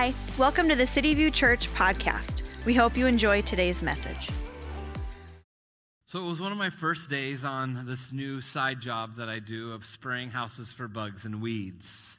Hi, welcome to the City View Church podcast. We hope you enjoy today's message. So, it was one of my first days on this new side job that I do of spraying houses for bugs and weeds.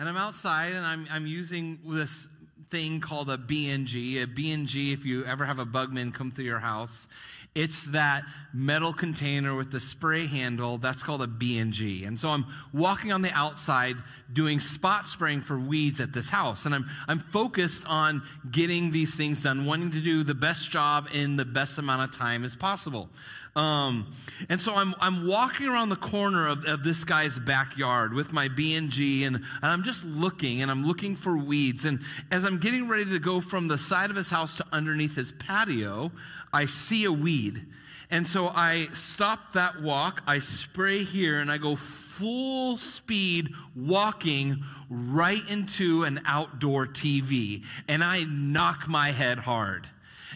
And I'm outside and I'm, I'm using this thing called a B&G. A B&G, if you ever have a bugman come through your house, it's that metal container with the spray handle. That's called a B&G. And so I'm walking on the outside doing spot spraying for weeds at this house. And I'm, I'm focused on getting these things done, wanting to do the best job in the best amount of time as possible. Um, and so I'm, I'm walking around the corner of, of this guy's backyard with my B&G and, and I'm just looking and I'm looking for weeds. And as I'm getting ready to go from the side of his house to underneath his patio, I see a weed. And so I stop that walk, I spray here, and I go full speed walking right into an outdoor TV. And I knock my head hard.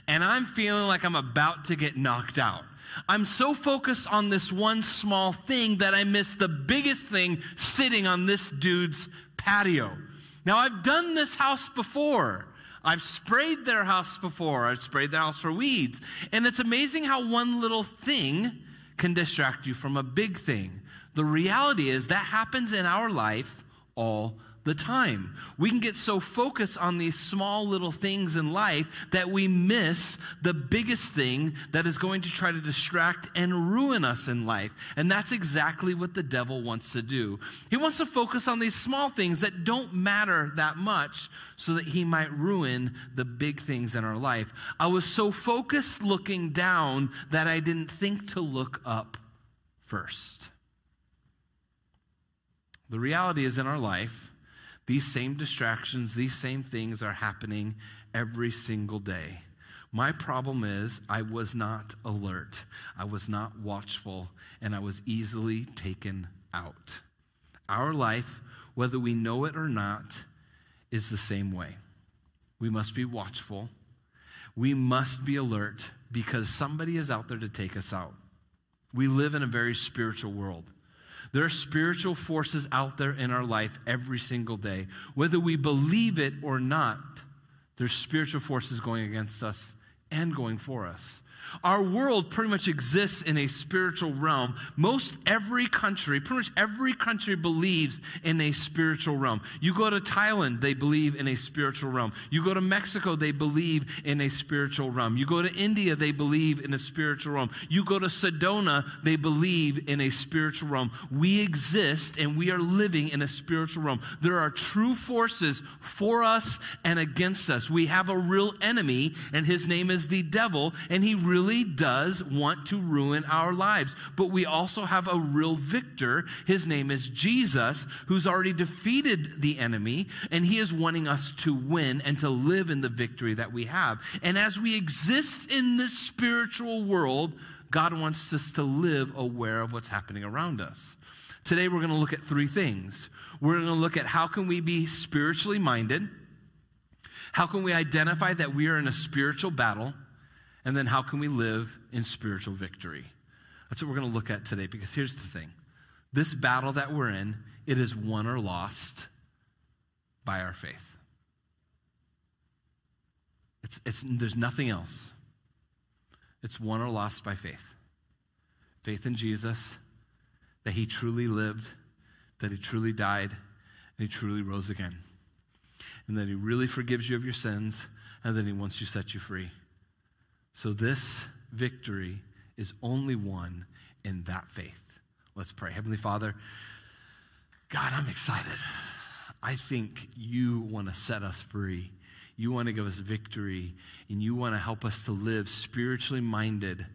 And I'm feeling like I'm about to get knocked out. I'm so focused on this one small thing that I miss the biggest thing sitting on this dude's patio. Now, I've done this house before. I've sprayed their house before. I've sprayed their house for weeds. And it's amazing how one little thing can distract you from a big thing. The reality is that happens in our life all the time. We can get so focused on these small little things in life that we miss the biggest thing that is going to try to distract and ruin us in life. And that's exactly what the devil wants to do. He wants to focus on these small things that don't matter that much so that he might ruin the big things in our life. I was so focused looking down that I didn't think to look up first. The reality is in our life, these same distractions, these same things are happening every single day. My problem is I was not alert, I was not watchful, and I was easily taken out. Our life, whether we know it or not, is the same way. We must be watchful. We must be alert because somebody is out there to take us out. We live in a very spiritual world. There are spiritual forces out there in our life every single day. Whether we believe it or not, there's spiritual forces going against us and going for us. Our world pretty much exists in a spiritual realm. Most every country, pretty much every country believes in a spiritual realm. You go to Thailand, they believe in a spiritual realm. You go to Mexico, they believe in a spiritual realm. You go to India, they believe in a spiritual realm. You go to Sedona, they believe in a spiritual realm. We exist and we are living in a spiritual realm. There are true forces for us and against us. We have a real enemy, and his name is the devil, and he really really does want to ruin our lives. But we also have a real victor. His name is Jesus, who's already defeated the enemy, and he is wanting us to win and to live in the victory that we have. And as we exist in this spiritual world, God wants us to live aware of what's happening around us. Today we're going to look at three things. We're going to look at how can we be spiritually minded? How can we identify that we are in a spiritual battle? And then how can we live in spiritual victory? That's what we're going to look at today because here's the thing. This battle that we're in, it is won or lost by our faith. It's, it's, there's nothing else. It's won or lost by faith. Faith in Jesus, that he truly lived, that he truly died, and he truly rose again. And that he really forgives you of your sins, and that he wants to set you free. So this victory is only won in that faith. Let's pray. Heavenly Father, God, I'm excited. I think you want to set us free. You want to give us victory, and you want to help us to live spiritually minded,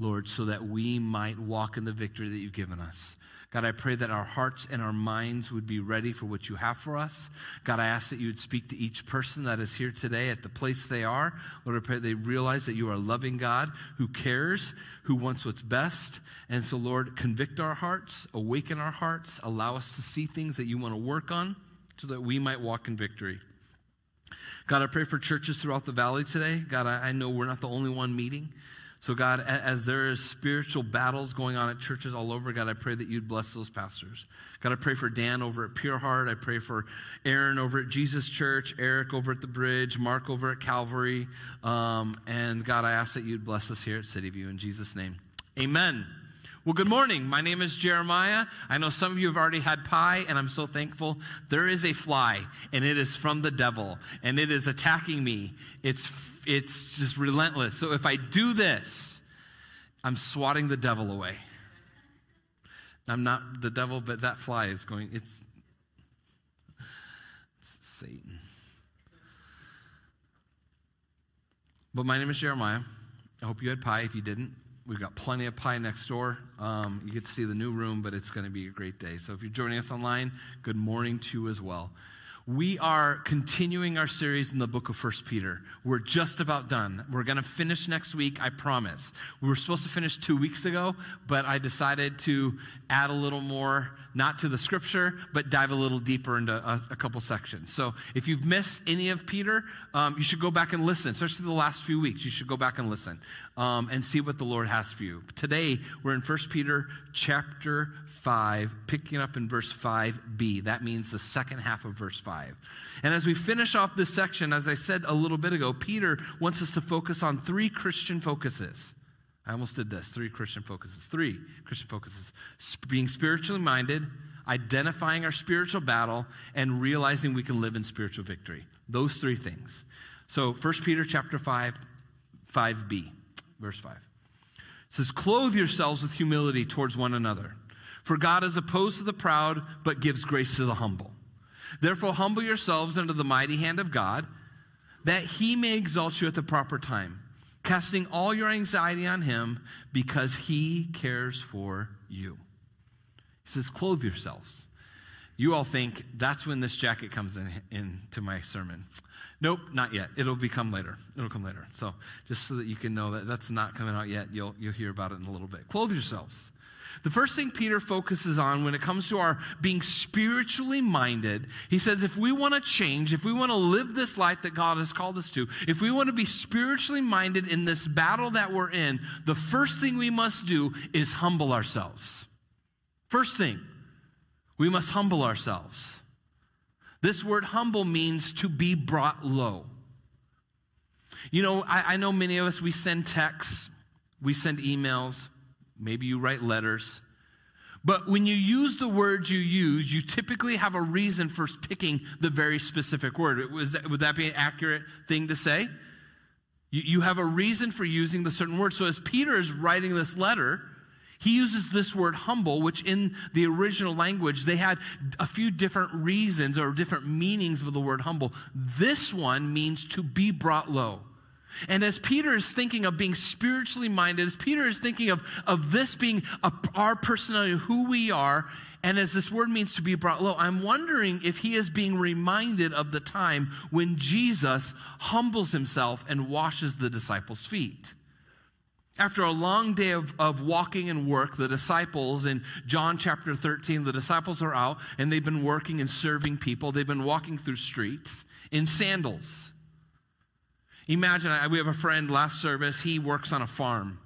Lord, so that we might walk in the victory that you've given us. God, I pray that our hearts and our minds would be ready for what you have for us. God, I ask that you would speak to each person that is here today at the place they are. Lord, I pray they realize that you are a loving God who cares, who wants what's best. And so, Lord, convict our hearts, awaken our hearts, allow us to see things that you want to work on so that we might walk in victory. God, I pray for churches throughout the valley today. God, I, I know we're not the only one meeting. So, God, as there is spiritual battles going on at churches all over, God, I pray that you'd bless those pastors. God, I pray for Dan over at Pure Heart. I pray for Aaron over at Jesus Church, Eric over at the Bridge, Mark over at Calvary. Um, and God, I ask that you'd bless us here at City View in Jesus' name. Amen. Well, good morning. My name is Jeremiah. I know some of you have already had pie, and I'm so thankful. There is a fly, and it is from the devil, and it is attacking me. It's it's just relentless. So if I do this, I'm swatting the devil away. I'm not the devil, but that fly is going, it's, it's Satan. But my name is Jeremiah. I hope you had pie. If you didn't, we've got plenty of pie next door. Um, you get to see the new room, but it's going to be a great day. So if you're joining us online, good morning to you as well. We are continuing our series in the book of First Peter. We're just about done. We're going to finish next week, I promise. We were supposed to finish two weeks ago, but I decided to add a little more, not to the scripture, but dive a little deeper into a, a couple sections. So if you've missed any of Peter, um, you should go back and listen, especially the last few weeks. You should go back and listen um, and see what the Lord has for you. Today, we're in First Peter chapter 5, picking up in verse 5b. That means the second half of verse 5. And as we finish off this section, as I said a little bit ago, Peter wants us to focus on three Christian focuses. I almost did this three Christian focuses. Three Christian focuses being spiritually minded, identifying our spiritual battle, and realizing we can live in spiritual victory. Those three things. So 1 Peter chapter 5, 5b, verse 5. It says, Clothe yourselves with humility towards one another. For God is opposed to the proud, but gives grace to the humble. Therefore, humble yourselves under the mighty hand of God, that he may exalt you at the proper time, casting all your anxiety on him, because he cares for you. He says, Clothe yourselves. You all think that's when this jacket comes in into my sermon. Nope, not yet. It'll become later. It'll come later. So just so that you can know that that's not coming out yet, you'll, you'll hear about it in a little bit. Clothe yourselves. The first thing Peter focuses on when it comes to our being spiritually minded, he says if we want to change, if we want to live this life that God has called us to, if we want to be spiritually minded in this battle that we're in, the first thing we must do is humble ourselves. First thing, we must humble ourselves. This word humble means to be brought low. You know, I, I know many of us, we send texts, we send emails, Maybe you write letters. But when you use the words you use, you typically have a reason for picking the very specific word. That, would that be an accurate thing to say? You, you have a reason for using the certain word. So as Peter is writing this letter, he uses this word humble, which in the original language, they had a few different reasons or different meanings of the word humble. This one means to be brought low. And as Peter is thinking of being spiritually minded, as Peter is thinking of, of this being a, our personality, who we are, and as this word means to be brought low, I'm wondering if he is being reminded of the time when Jesus humbles himself and washes the disciples' feet. After a long day of, of walking and work, the disciples in John chapter 13, the disciples are out and they've been working and serving people. They've been walking through streets in sandals. Imagine, we have a friend last service, he works on a farm.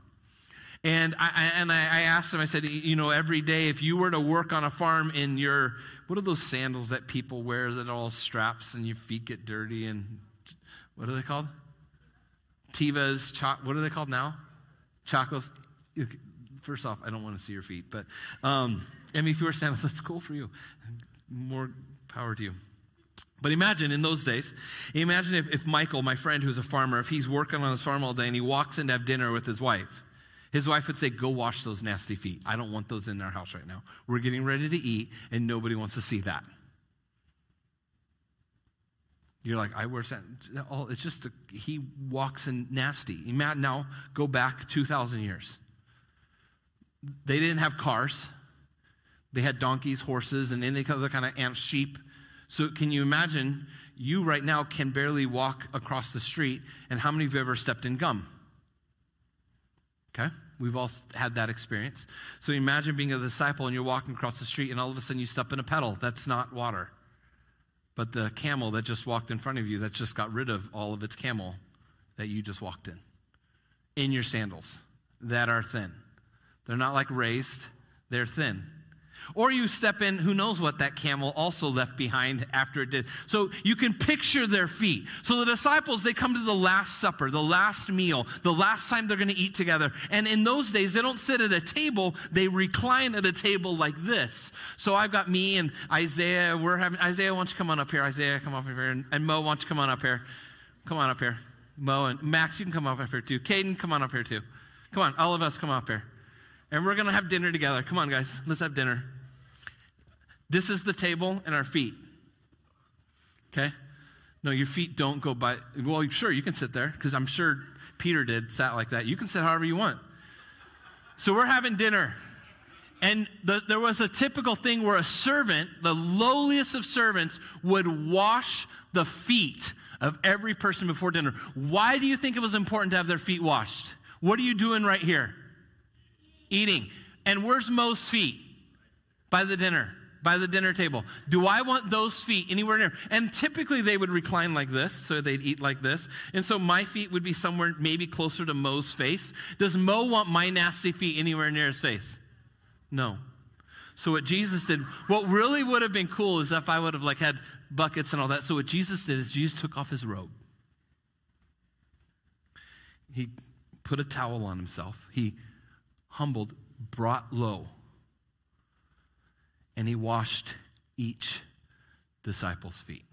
And I, and I asked him, I said, you know, every day, if you were to work on a farm in your, what are those sandals that people wear that are all straps and your feet get dirty and, what are they called? Tevas, cho- what are they called now? Chacos. First off, I don't want to see your feet, but um, I mean, if you wear sandals, that's cool for you. More power to you. But imagine in those days, imagine if, if Michael, my friend who's a farmer, if he's working on his farm all day and he walks in to have dinner with his wife, his wife would say, Go wash those nasty feet. I don't want those in our house right now. We're getting ready to eat, and nobody wants to see that. You're like, I wear sandals. Oh, it's just a, he walks in nasty. Now, go back 2,000 years. They didn't have cars. They had donkeys, horses, and any other kind of ants, sheep. So, can you imagine? You right now can barely walk across the street, and how many of you ever stepped in gum? Okay? We've all had that experience. So imagine being a disciple and you're walking across the street and all of a sudden you step in a puddle. That's not water. But the camel that just walked in front of you, that just got rid of all of its camel that you just walked in, in your sandals. that are thin. They're not like raised, they're thin. Or you step in, who knows what that camel also left behind after it did. So you can picture their feet. So the disciples, they come to the Last Supper, the last meal, the last time they're going to eat together. And in those days, they don't sit at a table, they recline at a table like this. So I've got me and Isaiah. We're having, Isaiah, why don't you come on up here? Isaiah, come on up here. And, and Mo, why don't you come on up here? Come on up here. Mo and Max, you can come up here too. Caden, come on up here too. Come on, all of us come up here. And we're going to have dinner together. Come on, guys, let's have dinner. This is the table and our feet. Okay? No, your feet don't go by. Well, sure, you can sit there because I'm sure Peter did, sat like that. You can sit however you want. So we're having dinner. And the, there was a typical thing where a servant, the lowliest of servants, would wash the feet of every person before dinner. Why do you think it was important to have their feet washed? What are you doing right here? Eating. And where's Mo's feet? By the dinner by the dinner table. Do I want those feet anywhere near? And typically they would recline like this, so they'd eat like this. And so my feet would be somewhere maybe closer to Mo's face. Does Mo want my nasty feet anywhere near his face? No. So what Jesus did, what really would have been cool is if I would have like had buckets and all that. So what Jesus did is Jesus took off his robe. He put a towel on himself. He humbled, brought low and he washed each disciple's feet.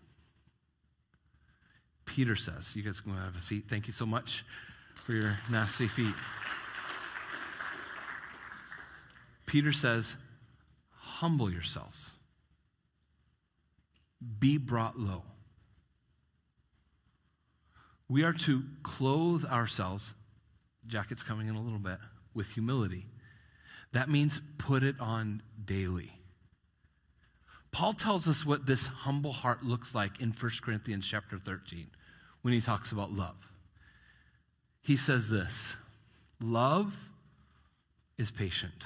Peter says, You guys can go have a seat. Thank you so much for your nasty feet. Peter says, Humble yourselves, be brought low. We are to clothe ourselves, jacket's coming in a little bit, with humility. That means put it on daily. Paul tells us what this humble heart looks like in 1 Corinthians chapter 13 when he talks about love. He says this Love is patient,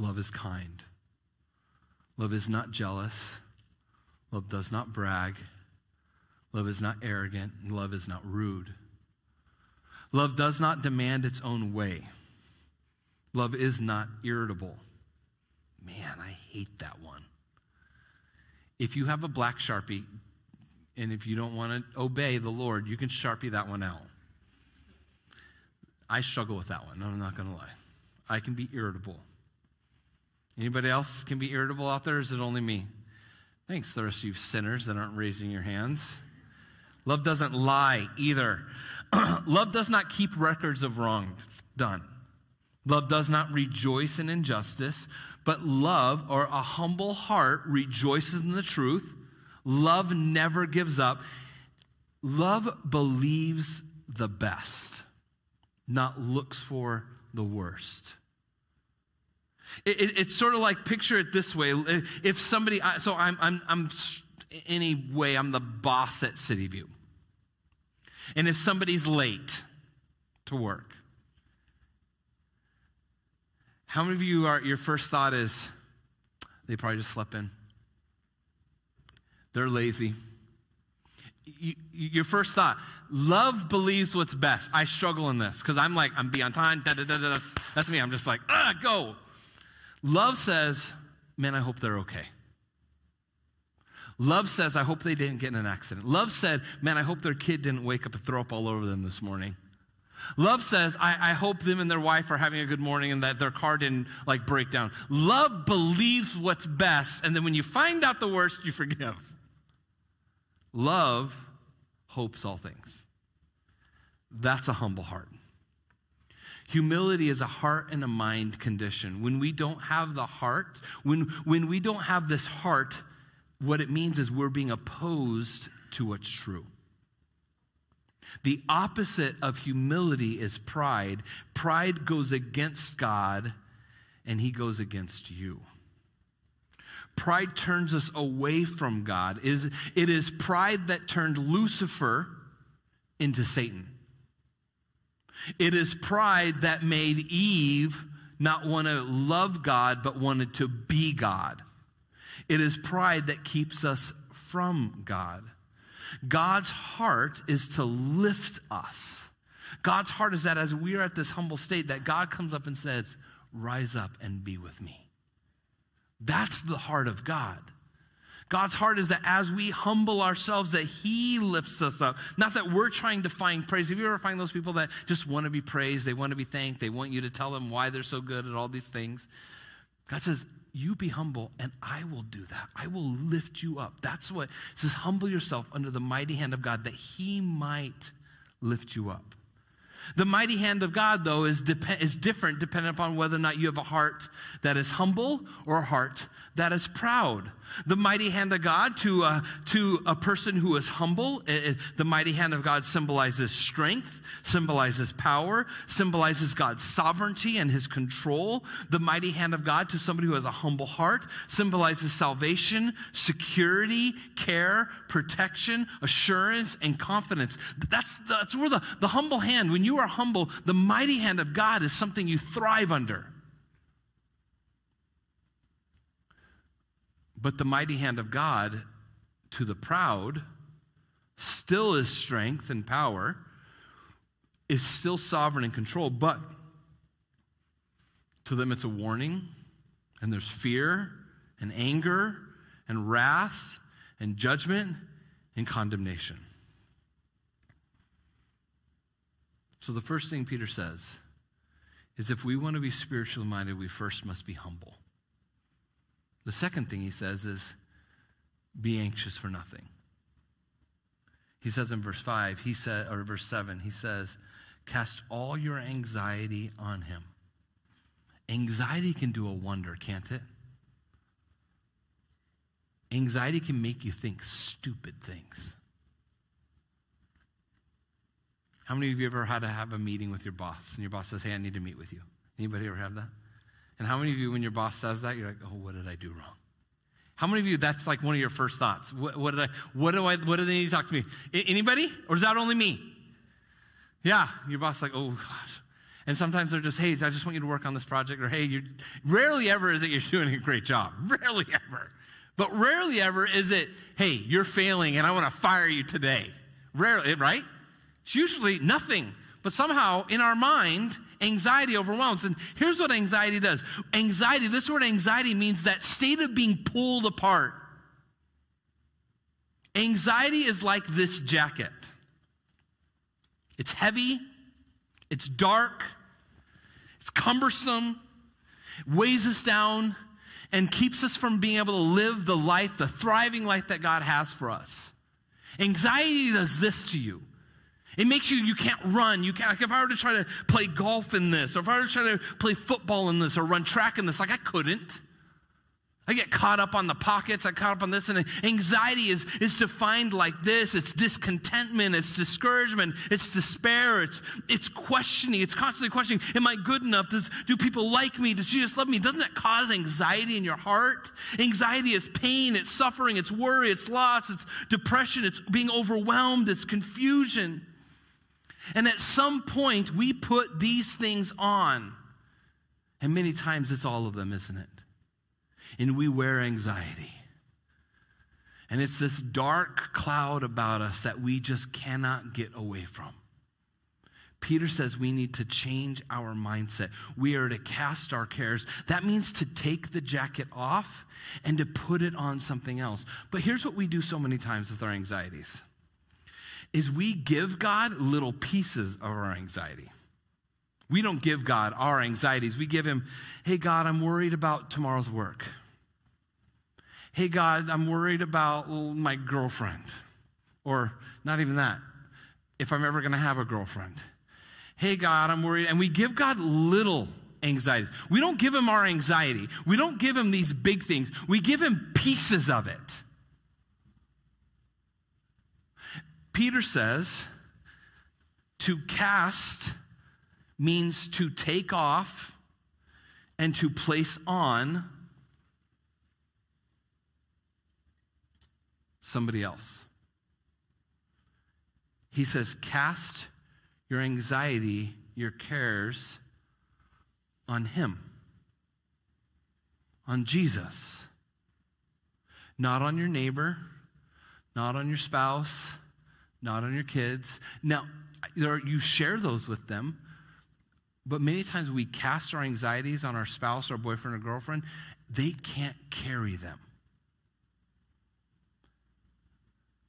love is kind, love is not jealous, love does not brag, love is not arrogant, love is not rude. Love does not demand its own way. Love is not irritable. Man, I hate that one. If you have a black Sharpie, and if you don't want to obey the Lord, you can Sharpie that one out. I struggle with that one. I'm not going to lie. I can be irritable. Anybody else can be irritable out there? is it only me? Thanks, the rest of you sinners that aren't raising your hands. Love doesn't lie either. Love does not keep records of wrong done. Love does not rejoice in injustice, but love, or a humble heart, rejoices in the truth. Love never gives up. Love believes the best, not looks for the worst. It, it, it's sort of like picture it this way. If somebody, so I'm, I'm, I'm, anyway, I'm the boss at City View. And if somebody's late to work, how many of you are, your first thought is, they probably just slept in? They're lazy. You, your first thought, love believes what's best. I struggle in this because I'm like, I'm be on time. Da, da, da, da, that's, that's me. I'm just like, ah, go. Love says, man, I hope they're okay. Love says, I hope they didn't get in an accident. Love said, man, I hope their kid didn't wake up and throw up all over them this morning. Love says, I, I, hope them and their wife are having a good morning and that their car didn't like break down. Love believes what's best, and then when you find out the worst, you forgive. Love hopes all things. That's a humble heart. Humility is a heart and a mind condition. When we don't have the heart, when, when we don't have this heart, what it means is we're being opposed to what's true. The opposite of humility is pride. Pride goes against God, and he goes against you. Pride turns us away from God. It is pride that turned Lucifer into Satan. It is pride that made Eve not want to love God, but wanted to be God. It is pride that keeps us from God. God's heart is to lift us. God's heart is that as we are at this humble state, that God comes up and says, Rise up and be with me. That's the heart of God. God's heart is that as we humble ourselves, that He lifts us up. Not that we're trying to find praise. Have you ever find those people that just want to be praised? They want to be thanked. They want you to tell them why they're so good at all these things. God says, you be humble and I will do that. I will lift you up. That's what says, humble yourself under the mighty hand of God that He might lift you up. The mighty hand of God, though, is, dep- is different depending upon whether or not you have a heart that is humble or a heart that is proud. The mighty hand of God to, uh, to a person who is humble, it, it, the mighty hand of God symbolizes strength, symbolizes power, symbolizes God's sovereignty and his control. The mighty hand of God to somebody who has a humble heart symbolizes salvation, security, care, protection, assurance, and confidence. That's, that's where the, the humble hand, when you are humble, the mighty hand of God is something you thrive under. But the mighty hand of God to the proud still is strength and power, is still sovereign and control, but to them it's a warning, and there's fear and anger and wrath and judgment and condemnation. So, the first thing Peter says is if we want to be spiritually minded, we first must be humble. The second thing he says is be anxious for nothing. He says in verse 5, he said or verse 7, he says, cast all your anxiety on him. Anxiety can do a wonder, can't it? Anxiety can make you think stupid things. How many of you ever had to have a meeting with your boss and your boss says, "Hey, I need to meet with you"? Anybody ever have that? And how many of you, when your boss says that, you're like, oh, what did I do wrong? How many of you, that's like one of your first thoughts? What, what did I, what do I, what do they need to talk to me? Anybody? Or is that only me? Yeah, your boss like, oh gosh. And sometimes they're just, hey, I just want you to work on this project. Or hey, you rarely ever is it you're doing a great job. Rarely ever. But rarely ever is it, hey, you're failing and I want to fire you today. Rarely, right? It's usually nothing. But somehow in our mind, anxiety overwhelms. And here's what anxiety does anxiety, this word anxiety means that state of being pulled apart. Anxiety is like this jacket it's heavy, it's dark, it's cumbersome, weighs us down, and keeps us from being able to live the life, the thriving life that God has for us. Anxiety does this to you. It makes you, you can't run. You can't, like if I were to try to play golf in this, or if I were to try to play football in this, or run track in this, like I couldn't. I get caught up on the pockets, I caught up on this, and anxiety is, is defined like this. It's discontentment, it's discouragement, it's despair, it's, it's questioning, it's constantly questioning, am I good enough? Does, do people like me? Does Jesus love me? Doesn't that cause anxiety in your heart? Anxiety is pain, it's suffering, it's worry, it's loss, it's depression, it's being overwhelmed, it's confusion. And at some point, we put these things on. And many times it's all of them, isn't it? And we wear anxiety. And it's this dark cloud about us that we just cannot get away from. Peter says we need to change our mindset. We are to cast our cares. That means to take the jacket off and to put it on something else. But here's what we do so many times with our anxieties is we give God little pieces of our anxiety. We don't give God our anxieties. We give him, hey, God, I'm worried about tomorrow's work. Hey, God, I'm worried about my girlfriend. Or not even that, if I'm ever going to have a girlfriend. Hey, God, I'm worried. And we give God little anxieties. We don't give him our anxiety. We don't give him these big things. We give him pieces of it. Peter says to cast means to take off and to place on somebody else. He says, Cast your anxiety, your cares on Him, on Jesus, not on your neighbor, not on your spouse not on your kids. Now, you share those with them, but many times we cast our anxieties on our spouse or boyfriend or girlfriend. They can't carry them.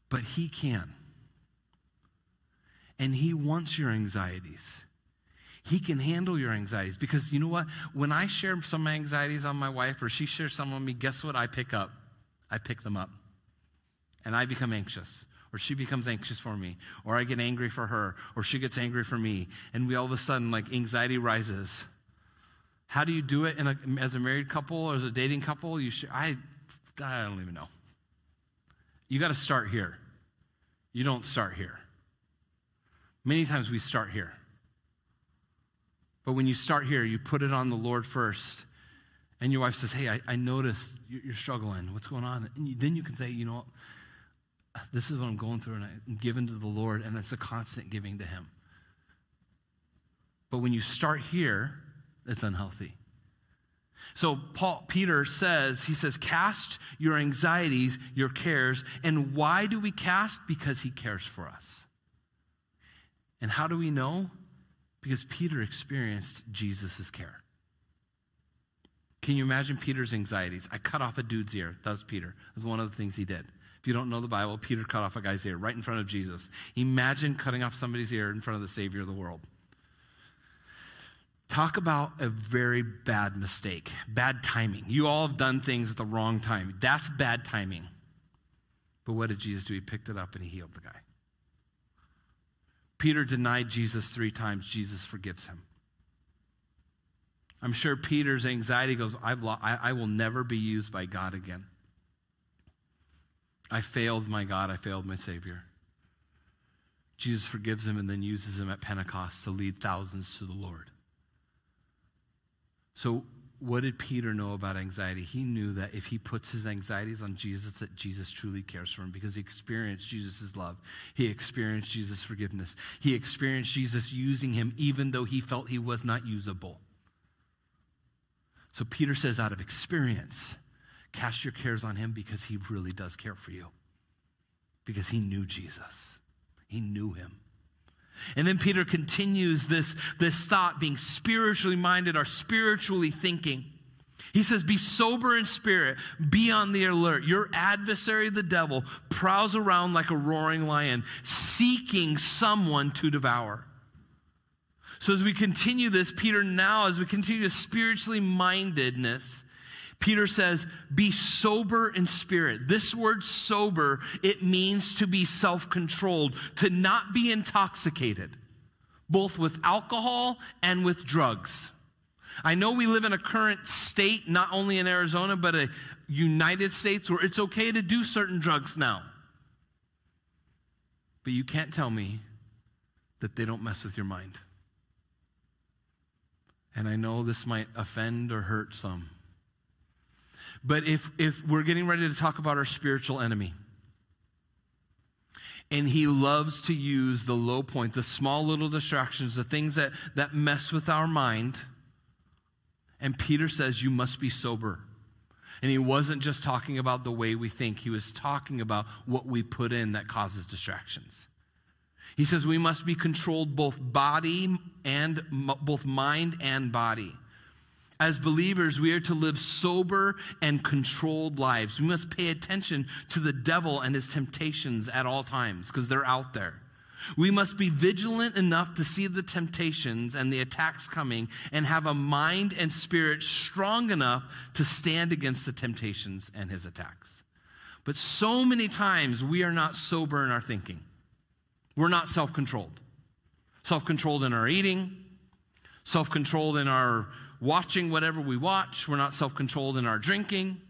But He can. And He wants your anxieties. He can handle your anxieties because you know what? When I share some anxieties on my wife or she shares some on me, guess what I pick up? I pick them up. And I become anxious or she becomes anxious for me, or I get angry for her, or she gets angry for me, and we all of a sudden, like, anxiety rises. How do you do it a, as a married couple or as a dating couple? You should, I, I don't even know. You got to start here. You don't start here. Many times we start here. But when you start here, you put it on the Lord first. And your wife says, Hey, I, I noticed you're struggling. What's going on? And you, then you can say, You know, this is what I'm going through, and I'm giving to the Lord, and it's a constant giving to Him. But when you start here, it's unhealthy. So Paul Peter says, he says, cast your anxieties, your cares. And why do we cast? Because he cares for us. And how do we know? Because Peter experienced Jesus' care. Can you imagine Peter's anxieties? I cut off a dude's ear. That was Peter. That was one of the things he did. If you don't know the Bible, Peter cut off a guy's ear right in front of Jesus. Imagine cutting off somebody's ear in front of the Savior of the world. Talk about a very bad mistake, bad timing. You all have done things at the wrong time. That's bad timing. But what did Jesus do? He picked it up and he healed the guy. Peter denied Jesus three times. Jesus forgives him. I'm sure Peter's anxiety goes, I've lo- I, I will never be used by God again. I failed my God, I failed my Savior. Jesus forgives him and then uses him at Pentecost to lead thousands to the Lord. So, what did Peter know about anxiety? He knew that if he puts his anxieties on Jesus, that Jesus truly cares for him because he experienced Jesus' love. He experienced Jesus' forgiveness. He experienced Jesus using him even though he felt he was not usable. So Peter says, out of experience, Cast your cares on him because he really does care for you. Because he knew Jesus, he knew him. And then Peter continues this, this thought, being spiritually minded or spiritually thinking. He says, Be sober in spirit, be on the alert. Your adversary, the devil, prowls around like a roaring lion, seeking someone to devour. So, as we continue this, Peter now, as we continue to spiritually mindedness, Peter says, be sober in spirit. This word sober, it means to be self controlled, to not be intoxicated, both with alcohol and with drugs. I know we live in a current state, not only in Arizona, but a United States where it's okay to do certain drugs now. But you can't tell me that they don't mess with your mind. And I know this might offend or hurt some. But if, if we're getting ready to talk about our spiritual enemy, and he loves to use the low point, the small little distractions, the things that, that mess with our mind. And Peter says, You must be sober. And he wasn't just talking about the way we think, he was talking about what we put in that causes distractions. He says we must be controlled both body and both mind and body. As believers, we are to live sober and controlled lives. We must pay attention to the devil and his temptations at all times because they're out there. We must be vigilant enough to see the temptations and the attacks coming and have a mind and spirit strong enough to stand against the temptations and his attacks. But so many times we are not sober in our thinking. We're not self controlled. Self controlled in our eating, self controlled in our watching whatever we watch. We're not self controlled in our drinking.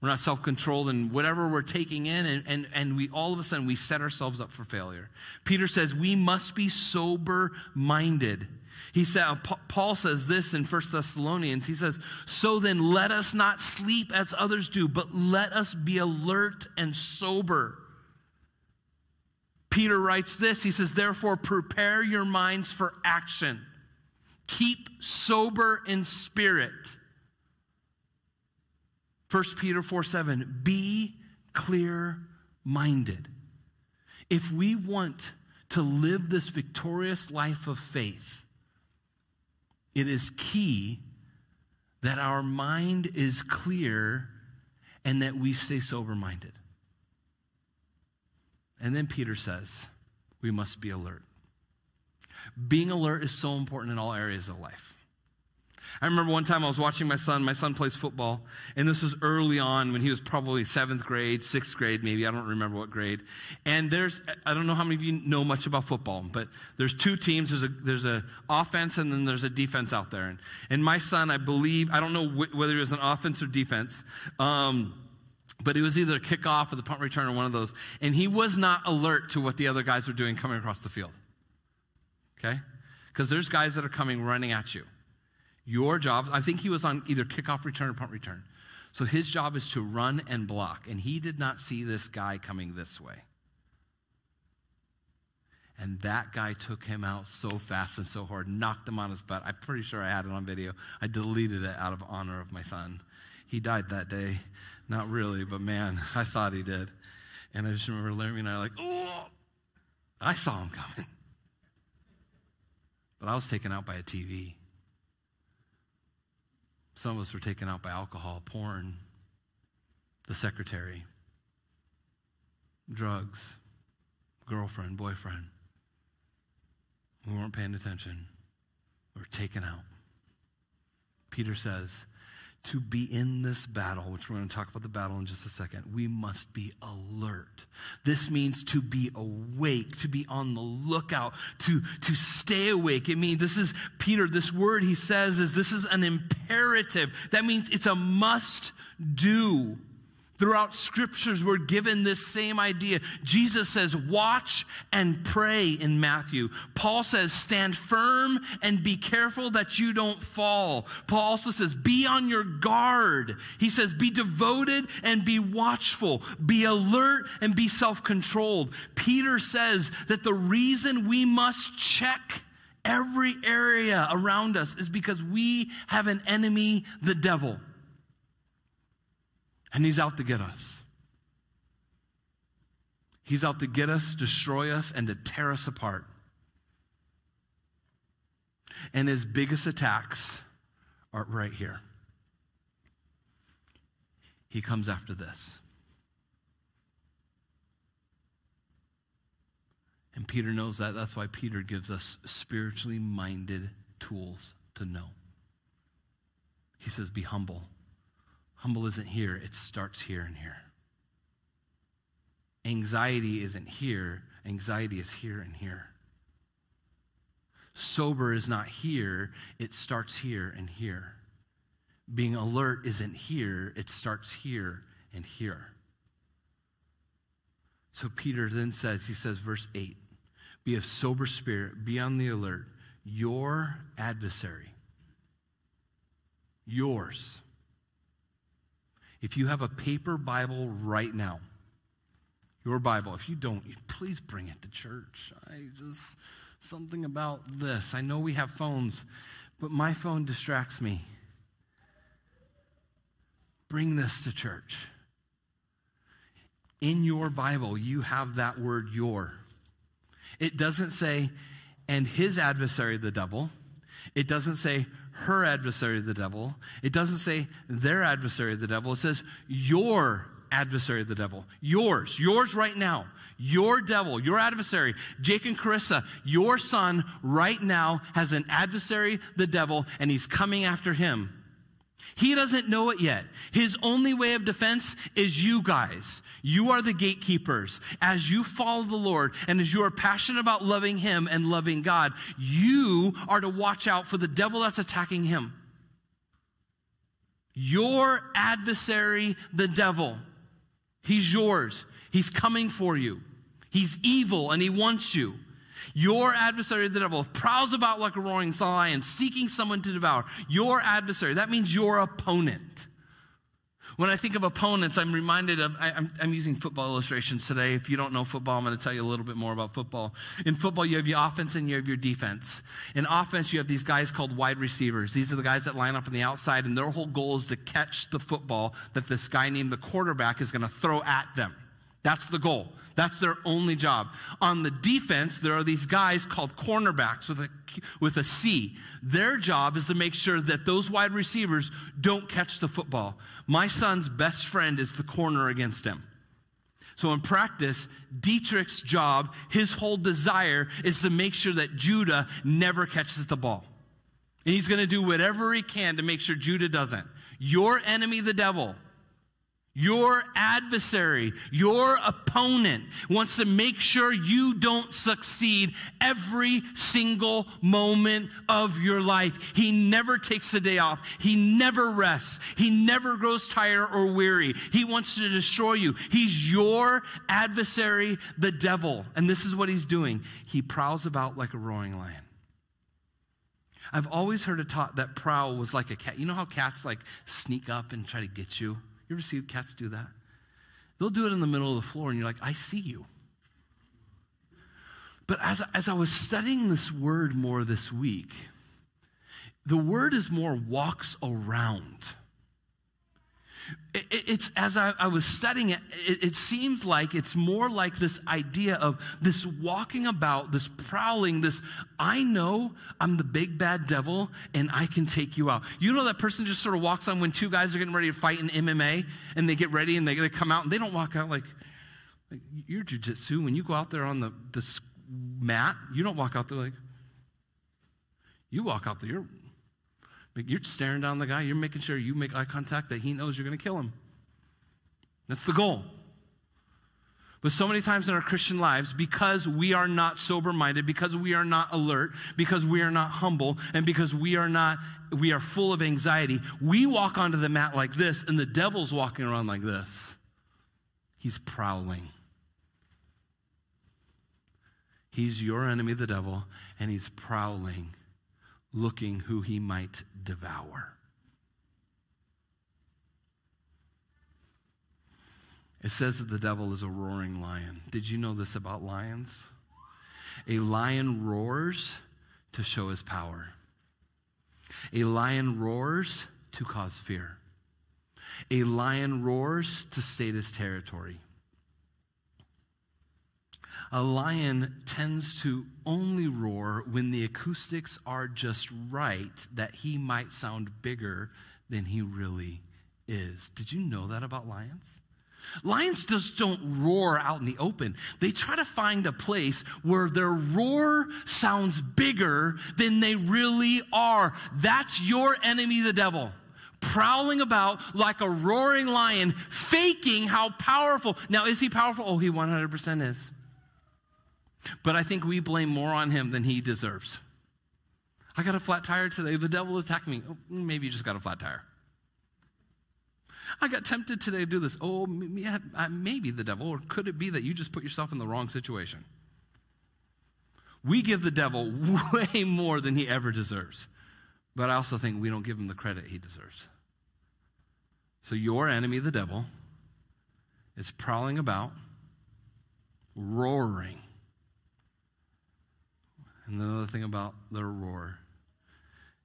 We're not self controlled in whatever we're taking in, and, and, and we all of a sudden we set ourselves up for failure. Peter says we must be sober minded. He said, uh, Paul says this in 1 Thessalonians. He says, So then let us not sleep as others do, but let us be alert and sober. Peter writes this. He says, Therefore, prepare your minds for action. Keep sober in spirit. 1 Peter 4 7, be clear minded. if we want to live this victorious life of faith, it is key that our mind is clear and that we stay sober minded. And then Peter says, we must be alert. Being alert is so important in all areas of life. I remember one time I was watching my son. My son plays football, and this was early on when he was probably seventh grade, sixth grade, maybe. I don't remember what grade. And there's, I don't know how many of you know much about football, but there's two teams. There's a there's a offense and then there's a defense out there. And, and my son, I believe, I don't know wh- whether it was an offense or defense. Um, but it was either a kickoff or the punt return or one of those. And he was not alert to what the other guys were doing coming across the field. Okay? Because there's guys that are coming running at you. Your job, I think he was on either kickoff return or punt return. So his job is to run and block. And he did not see this guy coming this way. And that guy took him out so fast and so hard, knocked him on his butt. I'm pretty sure I had it on video. I deleted it out of honor of my son. He died that day. Not really, but man, I thought he did. And I just remember Larry and I like, oh, I saw him coming. But I was taken out by a TV. Some of us were taken out by alcohol, porn, the secretary, drugs, girlfriend, boyfriend. We weren't paying attention. We were taken out. Peter says, to be in this battle, which we're going to talk about the battle in just a second, we must be alert. This means to be awake, to be on the lookout, to, to stay awake. It means this is Peter, this word he says is this is an imperative. That means it's a must do. Throughout scriptures, we're given this same idea. Jesus says, watch and pray in Matthew. Paul says, stand firm and be careful that you don't fall. Paul also says, be on your guard. He says, be devoted and be watchful. Be alert and be self controlled. Peter says that the reason we must check every area around us is because we have an enemy, the devil and he's out to get us. He's out to get us, destroy us, and to tear us apart. And his biggest attacks are right here. He comes after this. And Peter knows that. That's why Peter gives us spiritually minded tools to know. He says, Be humble. Humble isn't here, it starts here and here. Anxiety isn't here, anxiety is here and here. Sober is not here, it starts here and here. Being alert isn't here, it starts here and here. So Peter then says, he says, verse 8, be of sober spirit, be on the alert. Your adversary, yours, if you have a paper Bible right now, your Bible, if you don't, please bring it to church. I just, something about this. I know we have phones, but my phone distracts me. Bring this to church. In your Bible, you have that word your. It doesn't say, and his adversary, the devil. It doesn't say, her adversary, the devil. It doesn't say their adversary, the devil. It says your adversary, the devil. Yours, yours right now. Your devil, your adversary. Jake and Carissa, your son right now has an adversary, the devil, and he's coming after him. He doesn't know it yet. His only way of defense is you guys. You are the gatekeepers. As you follow the Lord and as you are passionate about loving Him and loving God, you are to watch out for the devil that's attacking Him. Your adversary, the devil, he's yours. He's coming for you. He's evil and he wants you. Your adversary, the devil, prowls about like a roaring lion, seeking someone to devour. Your adversary, that means your opponent. When I think of opponents, I'm reminded of, I, am using football illustrations today. If you don't know football, I'm going to tell you a little bit more about football. In football, you have your offense and you have your defense. In offense, you have these guys called wide receivers. These are the guys that line up on the outside, and their whole goal is to catch the football that this guy named the quarterback is going to throw at them. That's the goal. That's their only job. On the defense, there are these guys called cornerbacks with a, with a C. Their job is to make sure that those wide receivers don't catch the football. My son's best friend is the corner against him. So in practice, Dietrich's job, his whole desire is to make sure that Judah never catches the ball. And he's going to do whatever he can to make sure Judah doesn't. Your enemy, the devil, your adversary, your opponent wants to make sure you don't succeed every single moment of your life. He never takes a day off. He never rests. He never grows tired or weary. He wants to destroy you. He's your adversary, the devil. And this is what he's doing. He prowls about like a roaring lion. I've always heard it taught that prowl was like a cat. You know how cats like sneak up and try to get you? You ever see cats do that? They'll do it in the middle of the floor, and you're like, I see you. But as, as I was studying this word more this week, the word is more walks around. It, it's as I, I, was studying it, it, it seems like it's more like this idea of this walking about, this prowling, this I know I'm the big bad devil and I can take you out. You know that person just sort of walks on when two guys are getting ready to fight in MMA and they get ready and they, they come out and they don't walk out like, like you're jujitsu. When you go out there on the, the mat, you don't walk out there like, you walk out there, you're you're staring down the guy, you're making sure you make eye contact that he knows you're going to kill him. That's the goal. But so many times in our Christian lives, because we are not sober minded, because we are not alert, because we are not humble, and because we are not, we are full of anxiety, we walk onto the mat like this, and the devil's walking around like this. He's prowling. He's your enemy, the devil, and he's prowling looking who he might devour. It says that the devil is a roaring lion. Did you know this about lions? A lion roars to show his power. A lion roars to cause fear. A lion roars to state his territory. A lion tends to only roar when the acoustics are just right that he might sound bigger than he really is. Did you know that about lions? Lions just don't roar out in the open. They try to find a place where their roar sounds bigger than they really are. That's your enemy, the devil. Prowling about like a roaring lion, faking how powerful. Now, is he powerful? Oh, he 100% is. But I think we blame more on him than he deserves. I got a flat tire today. The devil attacked me. Oh, maybe you just got a flat tire. I got tempted today to do this. Oh, yeah, maybe the devil, or could it be that you just put yourself in the wrong situation? We give the devil way more than he ever deserves. But I also think we don't give him the credit he deserves. So your enemy, the devil, is prowling about, roaring and the other thing about their roar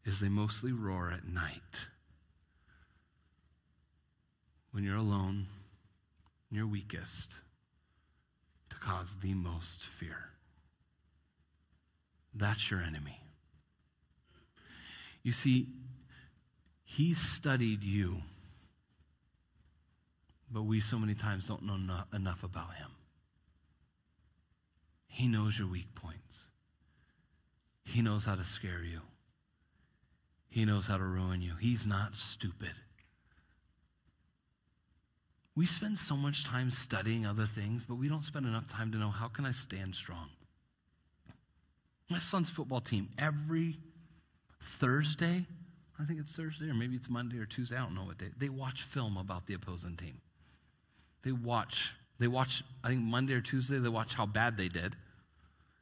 is they mostly roar at night. When you're alone, you're weakest, to cause the most fear. That's your enemy. You see, he studied you, but we so many times don't know enough about him. He knows your weak points. He knows how to scare you. He knows how to ruin you. He's not stupid. We spend so much time studying other things, but we don't spend enough time to know how can I stand strong. My son's football team every Thursday, I think it's Thursday or maybe it's Monday or Tuesday, I don't know what day. They watch film about the opposing team. They watch they watch I think Monday or Tuesday they watch how bad they did.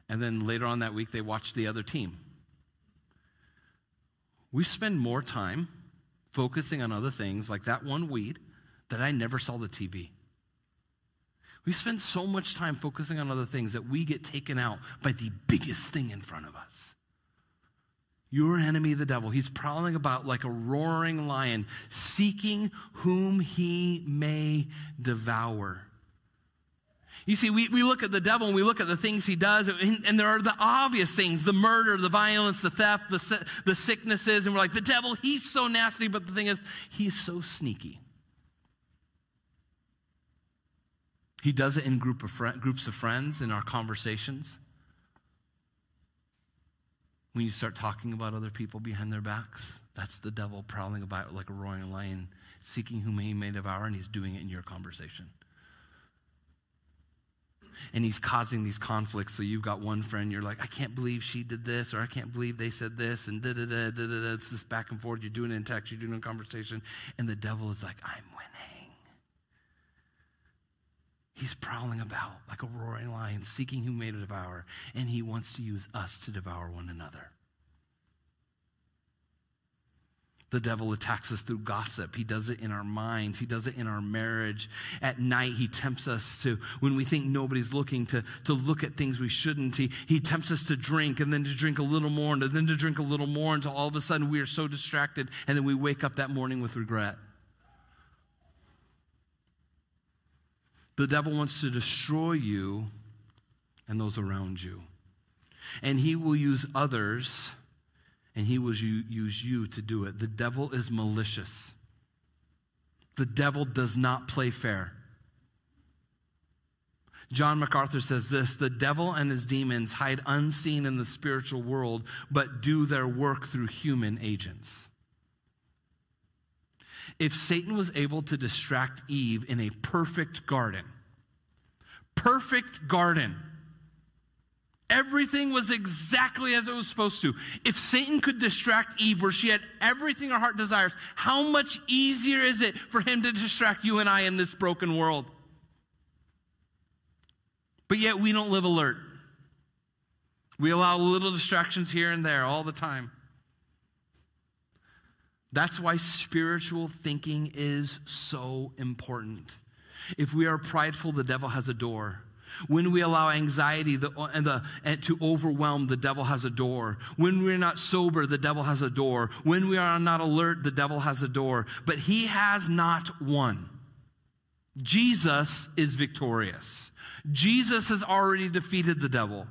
And then later on that week, they watched the other team. We spend more time focusing on other things like that one weed that I never saw the TV. We spend so much time focusing on other things that we get taken out by the biggest thing in front of us. Your enemy, the devil, he's prowling about like a roaring lion, seeking whom he may devour. You see, we, we look at the devil and we look at the things he does, and, and there are the obvious things the murder, the violence, the theft, the, the sicknesses, and we're like, the devil, he's so nasty, but the thing is, he's so sneaky. He does it in group of fr- groups of friends, in our conversations. When you start talking about other people behind their backs, that's the devil prowling about like a roaring lion, seeking whom he may devour, and he's doing it in your conversation and he's causing these conflicts. So you've got one friend, you're like, I can't believe she did this, or I can't believe they said this, and da da da da da. It's this back and forth. You're doing it in text, you're doing it in conversation, and the devil is like, I'm winning. He's prowling about like a roaring lion, seeking who may devour, and he wants to use us to devour one another. The devil attacks us through gossip. He does it in our minds. He does it in our marriage. At night, he tempts us to, when we think nobody's looking, to, to look at things we shouldn't. He, he tempts us to drink and then to drink a little more and then to drink a little more until all of a sudden we are so distracted and then we wake up that morning with regret. The devil wants to destroy you and those around you. And he will use others and he will use you to do it. The devil is malicious. The devil does not play fair. John MacArthur says this the devil and his demons hide unseen in the spiritual world, but do their work through human agents. If Satan was able to distract Eve in a perfect garden, perfect garden, Everything was exactly as it was supposed to. If Satan could distract Eve where she had everything her heart desires, how much easier is it for him to distract you and I in this broken world? But yet we don't live alert. We allow little distractions here and there all the time. That's why spiritual thinking is so important. If we are prideful, the devil has a door. When we allow anxiety the, and the, and to overwhelm, the devil has a door. When we're not sober, the devil has a door. When we are not alert, the devil has a door. But he has not won. Jesus is victorious. Jesus has already defeated the devil.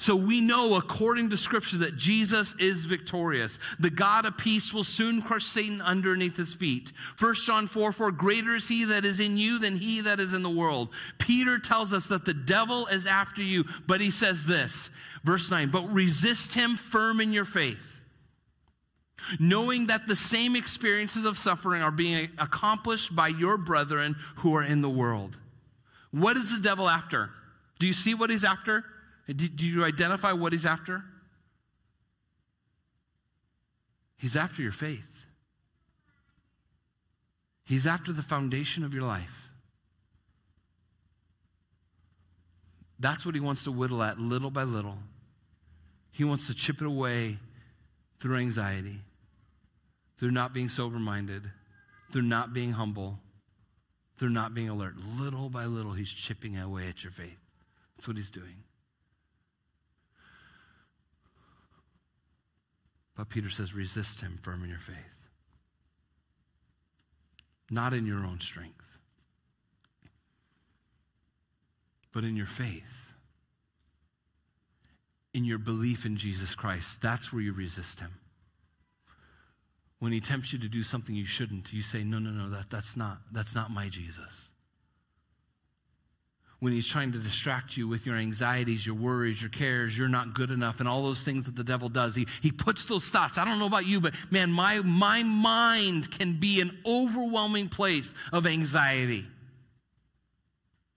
So we know, according to Scripture, that Jesus is victorious. The God of peace will soon crush Satan underneath his feet. 1 John 4 4, greater is he that is in you than he that is in the world. Peter tells us that the devil is after you, but he says this, verse 9, but resist him firm in your faith, knowing that the same experiences of suffering are being accomplished by your brethren who are in the world. What is the devil after? Do you see what he's after? Do, you identify what he's after? He's after your faith. He's after the foundation of your life. That's what he wants to whittle at little by little. He wants to chip it away through anxiety, through not being sober minded, through not being humble, through not being alert. Little by little, he's chipping away at your faith. That's what he's doing. But Peter says, resist him firm in your faith, not in your own strength, but in your faith, in your belief in Jesus Christ. That's where you resist him. When he tempts you to do something you shouldn't, you say, No, no, no, that, that's, not, that's not my Jesus when he's trying to distract you with your anxieties, your worries, your cares, you're not good enough, and all those things that the devil does. He, he puts those thoughts. I don't know about you, but man, my, my mind can be an overwhelming place of anxiety.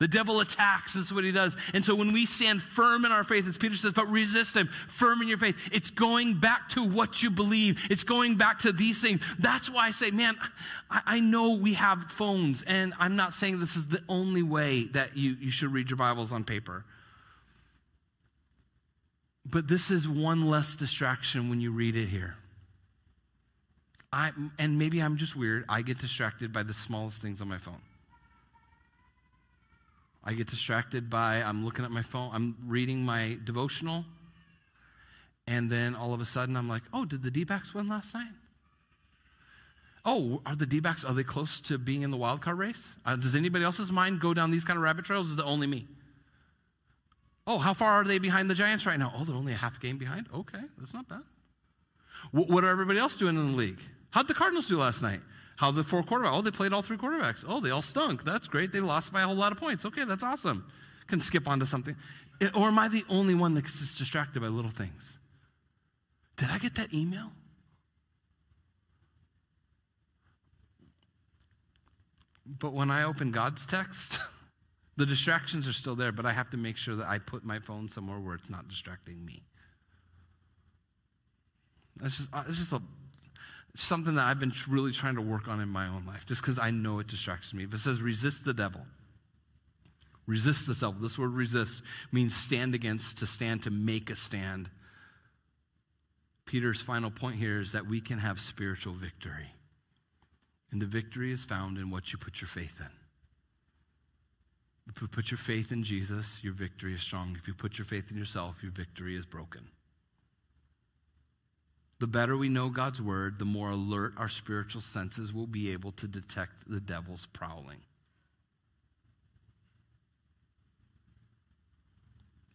The devil attacks, this is what he does. And so when we stand firm in our faith, as Peter says, but resist him, firm in your faith, it's going back to what you believe. It's going back to these things. That's why I say, man, I, I know we have phones, and I'm not saying this is the only way that you, you should read your Bibles on paper. But this is one less distraction when you read it here. I, and maybe I'm just weird. I get distracted by the smallest things on my phone. I get distracted by, I'm looking at my phone, I'm reading my devotional, and then all of a sudden I'm like, oh, did the D backs win last night? Oh, are the D backs, are they close to being in the wild card race? Uh, does anybody else's mind go down these kind of rabbit trails? Is it only me? Oh, how far are they behind the Giants right now? Oh, they're only a half game behind? Okay, that's not bad. What, what are everybody else doing in the league? How'd the Cardinals do last night? How the four quarterbacks? Oh, they played all three quarterbacks. Oh, they all stunk. That's great. They lost by a whole lot of points. Okay, that's awesome. Can skip on to something. Or am I the only one that's just distracted by little things? Did I get that email? But when I open God's text, the distractions are still there, but I have to make sure that I put my phone somewhere where it's not distracting me. That's uh, it's just a, something that I've been really trying to work on in my own life, just because I know it distracts me. If it says resist the devil, resist the devil. This word resist means stand against, to stand, to make a stand. Peter's final point here is that we can have spiritual victory. And the victory is found in what you put your faith in. If you put your faith in Jesus, your victory is strong. If you put your faith in yourself, your victory is broken. The better we know God's word, the more alert our spiritual senses will be able to detect the devil's prowling.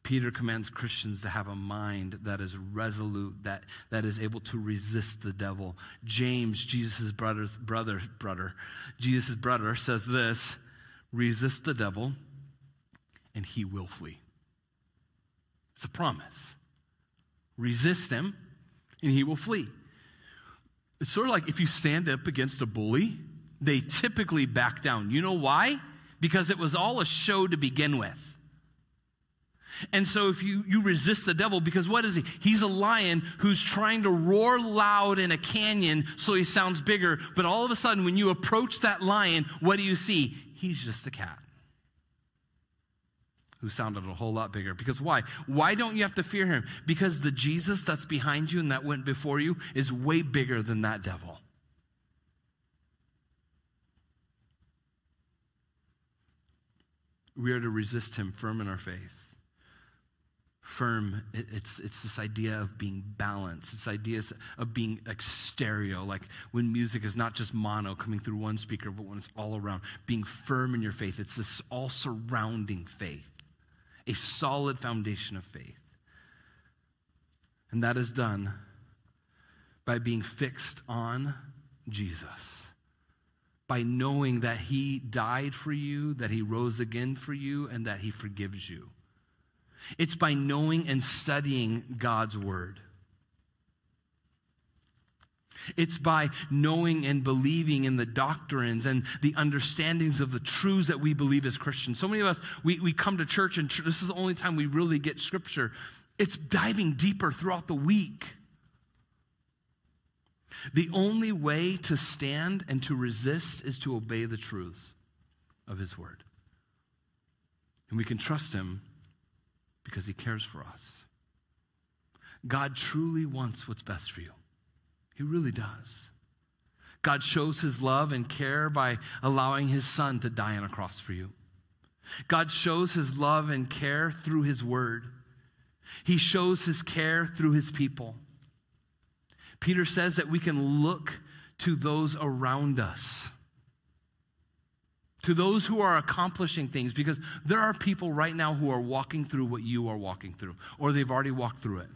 Peter commands Christians to have a mind that is resolute, that, that is able to resist the devil. James, Jesus' brother, brother, brother, Jesus' brother says this resist the devil and he will flee. It's a promise. Resist him and he will flee. It's sort of like if you stand up against a bully, they typically back down. You know why? Because it was all a show to begin with. And so if you, you resist the devil, because what is he? He's a lion who's trying to roar loud in a canyon so he sounds bigger. But all of a sudden, when you approach that lion, what do you see? He's just a cat who sounded a whole lot bigger. Because why? Why don't you have to fear him? Because the Jesus that's behind you and that went before you is way bigger than that devil. We are to resist him firm in our faith firm. It, it's, it's this idea of being balanced. It's ideas of being like stereo, like when music is not just mono coming through one speaker, but when it's all around. Being firm in your faith. It's this all surrounding faith, a solid foundation of faith. And that is done by being fixed on Jesus. By knowing that he died for you, that he rose again for you, and that he forgives you. It's by knowing and studying God's word. It's by knowing and believing in the doctrines and the understandings of the truths that we believe as Christians. So many of us, we, we come to church and this is the only time we really get scripture. It's diving deeper throughout the week. The only way to stand and to resist is to obey the truths of His Word. And we can trust Him because he cares for us. God truly wants what's best for you. He really does. God shows his love and care by allowing his son to die on a cross for you. God shows his love and care through his word. He shows his care through his people. Peter says that we can look to those around us to those who are accomplishing things, because there are people right now who are walking through what you are walking through, or they've already walked through it.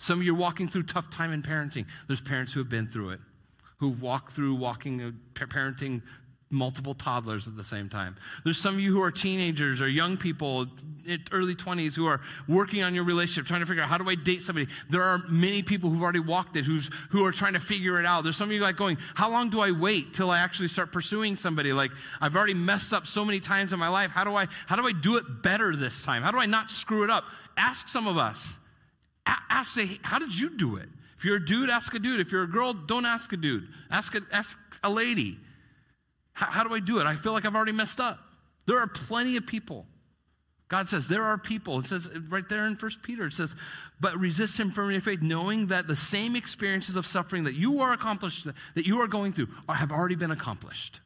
Some of you are walking through tough time in parenting. There's parents who have been through it, who've walked through walking, uh, parenting multiple toddlers at the same time. There's some of you who are teenagers or young people, in early 20s, who are working on your relationship, trying to figure out how do I date somebody. There are many people who've already walked it, who's, who are trying to figure it out. There's some of you like going, how long do I wait till I actually start pursuing somebody? Like, I've already messed up so many times in my life. How do I, how do I do it better this time? How do I not screw it up? Ask some of us. Ask, say, how did you do it? If you're a dude, ask a dude. If you're a girl, don't ask a dude. Ask a, ask a lady. How, how do I do it? I feel like I've already messed up. There are plenty of people. God says there are people. It says right there in First Peter, it says, but resist him firmly in faith, knowing that the same experiences of suffering that you are accomplished, that you are going through, are, have already been accomplished.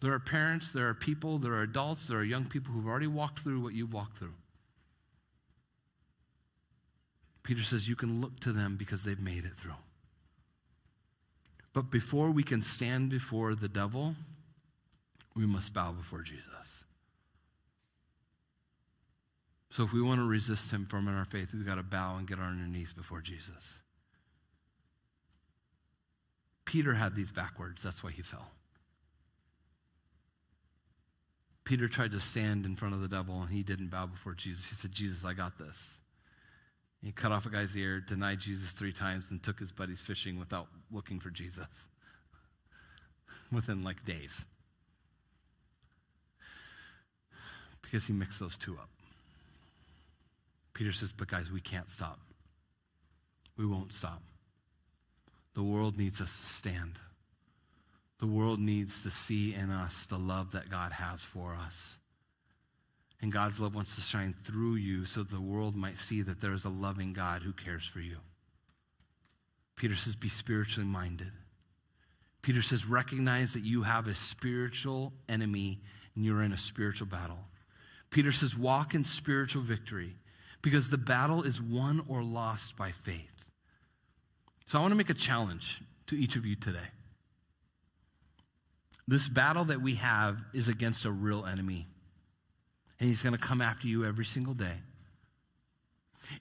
There are parents, there are people, there are adults, there are young people who've already walked through what you've walked through. Peter says, You can look to them because they've made it through. But before we can stand before the devil, we must bow before Jesus. So if we want to resist him from in our faith, we've got to bow and get on our knees before Jesus. Peter had these backwards. That's why he fell. Peter tried to stand in front of the devil and he didn't bow before Jesus. He said, Jesus, I got this. He cut off a guy's ear, denied Jesus three times, and took his buddies fishing without looking for Jesus within like days. Because he mixed those two up. Peter says, But guys, we can't stop. We won't stop. The world needs us to stand. The world needs to see in us the love that God has for us. And God's love wants to shine through you so the world might see that there is a loving God who cares for you. Peter says, Be spiritually minded. Peter says, Recognize that you have a spiritual enemy and you're in a spiritual battle. Peter says, Walk in spiritual victory because the battle is won or lost by faith. So I want to make a challenge to each of you today. This battle that we have is against a real enemy. And he's going to come after you every single day.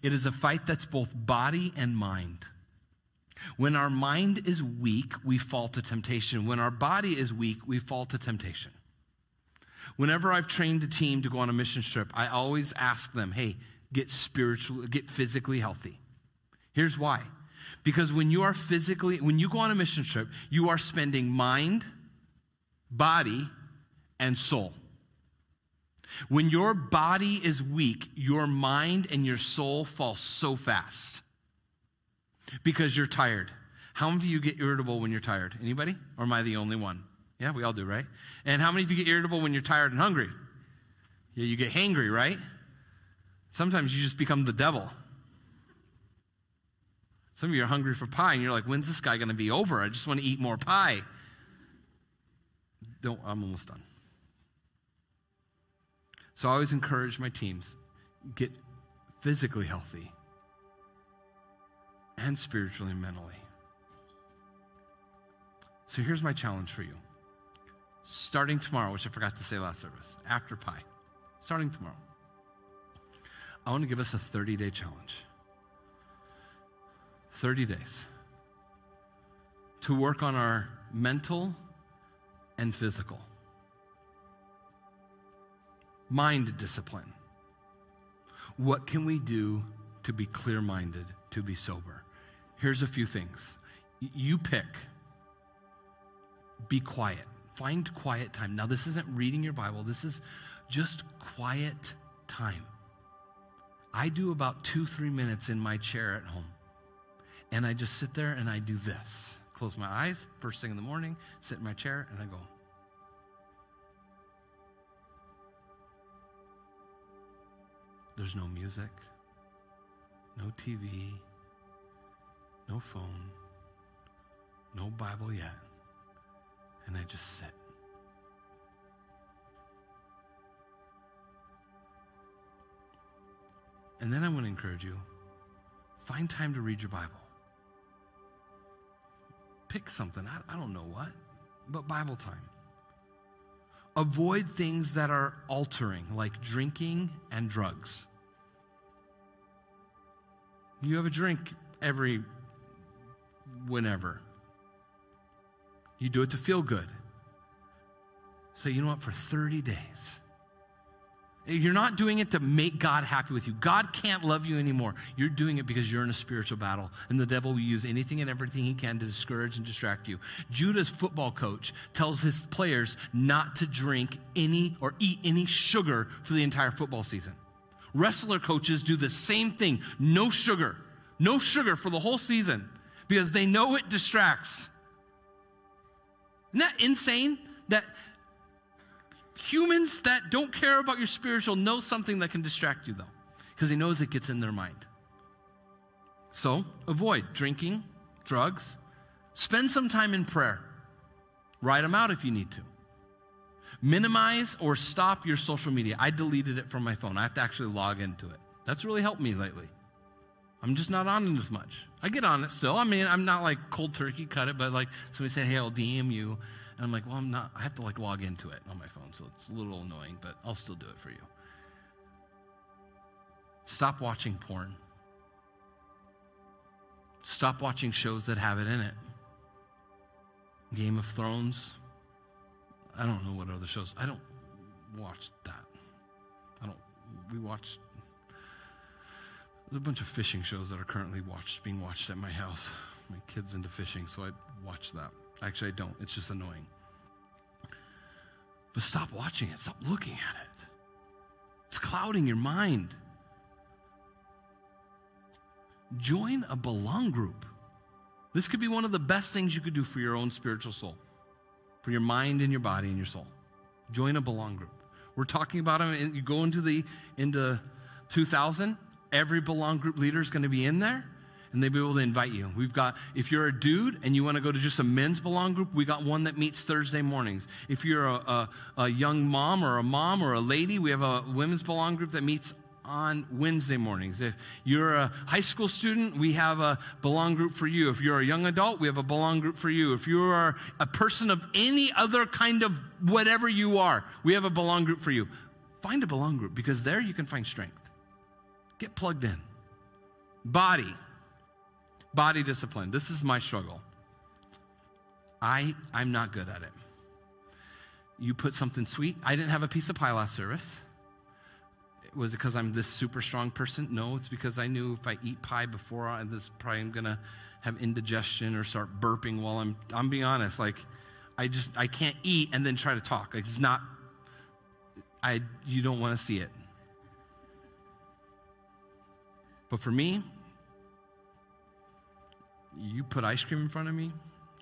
It is a fight that's both body and mind. When our mind is weak, we fall to temptation. When our body is weak, we fall to temptation. Whenever I've trained a team to go on a mission trip, I always ask them, hey, get spiritual, get physically healthy. Here's why. Because when you are physically, when you go on a mission trip, you are spending mind, body, and soul. When your body is weak, your mind and your soul fall so fast because you're tired. How many of you get irritable when you're tired? Anybody? Or am I the only one? Yeah, we all do, right? And how many of you get irritable when you're tired and hungry? Yeah, you get hangry, right? Sometimes you just become the devil. Some of you are hungry for pie and you're like, when's this guy going to be over? I just want to eat more pie. Don't, I'm almost done. So I always encourage my teams get physically healthy and spiritually and mentally. So here's my challenge for you. Starting tomorrow, which I forgot to say last service, after pie, starting tomorrow, I want to give us a 30 day challenge. 30 days to work on our mental and physical. Mind discipline. What can we do to be clear minded, to be sober? Here's a few things. You pick. Be quiet. Find quiet time. Now, this isn't reading your Bible, this is just quiet time. I do about two, three minutes in my chair at home. And I just sit there and I do this close my eyes first thing in the morning, sit in my chair, and I go. There's no music, no TV, no phone, no Bible yet. And I just sit. And then I want to encourage you find time to read your Bible pick something. I, I don't know what, but Bible time. Avoid things that are altering, like drinking and drugs. You have a drink every whenever. You do it to feel good. So, you know what? For 30 days, you're not doing it to make God happy with you. God can't love you anymore. You're doing it because you're in a spiritual battle. And the devil will use anything and everything he can to discourage and distract you. Judah's football coach tells his players not to drink any or eat any sugar for the entire football season. Wrestler coaches do the same thing no sugar, no sugar for the whole season because they know it distracts. Isn't that insane? That Humans that don't care about your spiritual know something that can distract you, though, because he knows it gets in their mind. So avoid drinking, drugs. Spend some time in prayer. Write them out if you need to. Minimize or stop your social media. I deleted it from my phone. I have to actually log into it. That's really helped me lately. I'm just not on it as much. I get on it still. I mean, I'm not like cold turkey cut it, but like somebody said, hey, I'll DM you. And I'm like, well, I'm not, I have to like log into it on my phone, so it's a little annoying, but I'll still do it for you. Stop watching porn. Stop watching shows that have it in it. Game of Thrones. I don't know what other shows. I don't watch that. I don't. We watch. There's a bunch of fishing shows that are currently watched, being watched at my house. My kid's into fishing, so I watch that. Actually, I don't. It's just annoying. But stop watching it. Stop looking at it. It's clouding your mind. Join a belong group. This could be one of the best things you could do for your own spiritual soul, for your mind and your body and your soul. Join a belong group. We're talking about them. And you go into the into 2000. Every belong group leader is going to be in there, and they'll be able to invite you. We've got if you're a dude and you want to go to just a men's belong group, we got one that meets Thursday mornings. If you're a, a, a young mom or a mom or a lady, we have a women's belong group that meets on Wednesday mornings. If you're a high school student, we have a belong group for you. If you're a young adult, we have a belong group for you. If you are a person of any other kind of whatever you are, we have a belong group for you. Find a belong group because there you can find strength. Get plugged in. Body. Body discipline. This is my struggle. I, I'm not good at it. You put something sweet. I didn't have a piece of pie last service was it because I'm this super strong person? No, it's because I knew if I eat pie before I, this probably I'm gonna have indigestion or start burping while I'm. I'm being honest, like I just I can't eat and then try to talk. Like it's not. I you don't want to see it. But for me, you put ice cream in front of me,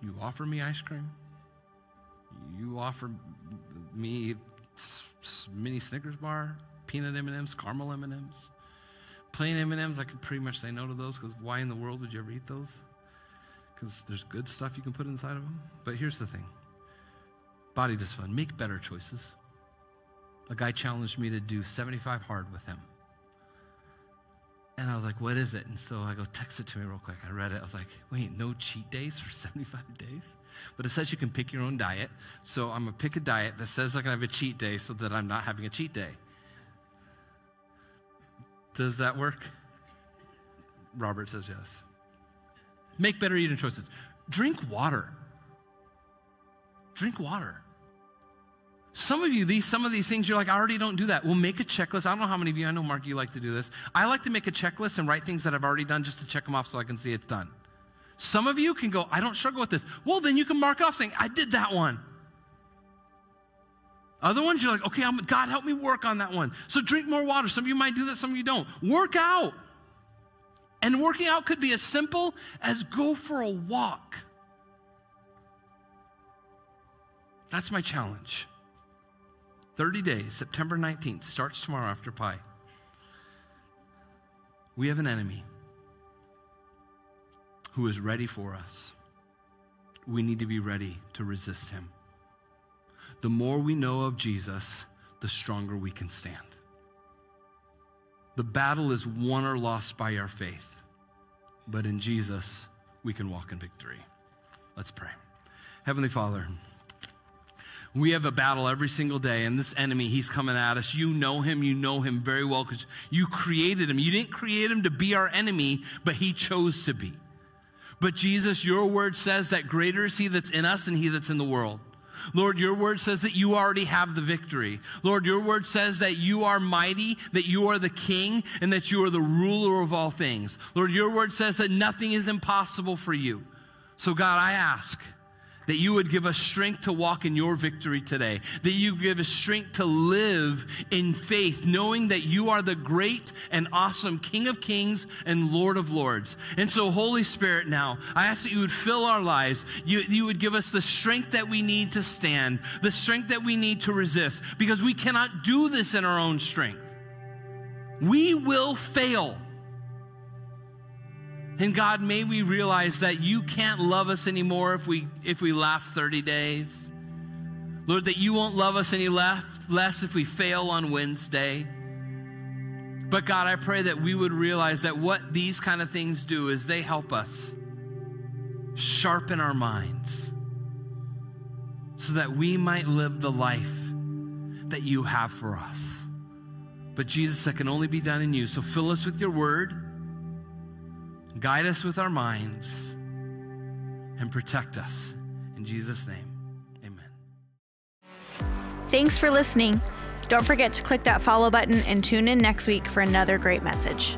you offer me ice cream, you offer me mini Snickers bar, peanut M&Ms, caramel M&Ms. Plain M&Ms, I could pretty much say no to those because why in the world would you ever eat those? Because there's good stuff you can put inside of them. But here's the thing. Body discipline. Make better choices. A guy challenged me to do 75 hard with him. And I was like, what is it? And so I go, text it to me real quick. I read it. I was like, wait, no cheat days for 75 days? But it says you can pick your own diet. So I'm going to pick a diet that says I can have a cheat day so that I'm not having a cheat day. Does that work? Robert says yes. Make better eating choices. Drink water. Drink water. Some of you, these some of these things, you're like, I already don't do that. Well, make a checklist. I don't know how many of you. I know Mark, you like to do this. I like to make a checklist and write things that I've already done just to check them off so I can see it's done. Some of you can go, I don't struggle with this. Well, then you can mark off saying, I did that one. Other ones, you're like, okay, I'm, God, help me work on that one. So drink more water. Some of you might do that, some of you don't. Work out. And working out could be as simple as go for a walk. That's my challenge. 30 days, September 19th, starts tomorrow after pie. We have an enemy who is ready for us. We need to be ready to resist him the more we know of Jesus, the stronger we can stand. The battle is won or lost by our faith, but in Jesus, we can walk in victory. Let's pray. Heavenly Father, we have a battle every single day, and this enemy, he's coming at us. You know him, you know him very well because you created him. You didn't create him to be our enemy, but he chose to be. But Jesus, your word says that greater is he that's in us than he that's in the world. Lord, your word says that you already have the victory. Lord, your word says that you are mighty, that you are the king, and that you are the ruler of all things. Lord, your word says that nothing is impossible for you. So, God, I ask that you would give us strength to walk in your victory today, that you give us strength to live in faith, knowing that you are the great and awesome King of Kings and Lord of Lords. And so, Holy Spirit, now, I ask that you would fill our lives. You, you would give us the strength that we need to stand, the strength that we need to resist, because we cannot do this in our own strength. We will fail. And God, may we realize that you can't love us anymore if we if we last 30 days. Lord, that you won't love us any less, less if we fail on Wednesday. But God, I pray that we would realize that what these kind of things do is they help us sharpen our minds so that we might live the life that you have for us. But Jesus, that can only be done in you. So fill us with your word, guide us with our minds, and protect us. In Jesus' name, amen. Thanks for listening. Don't forget to click that follow button and tune in next week for another great message.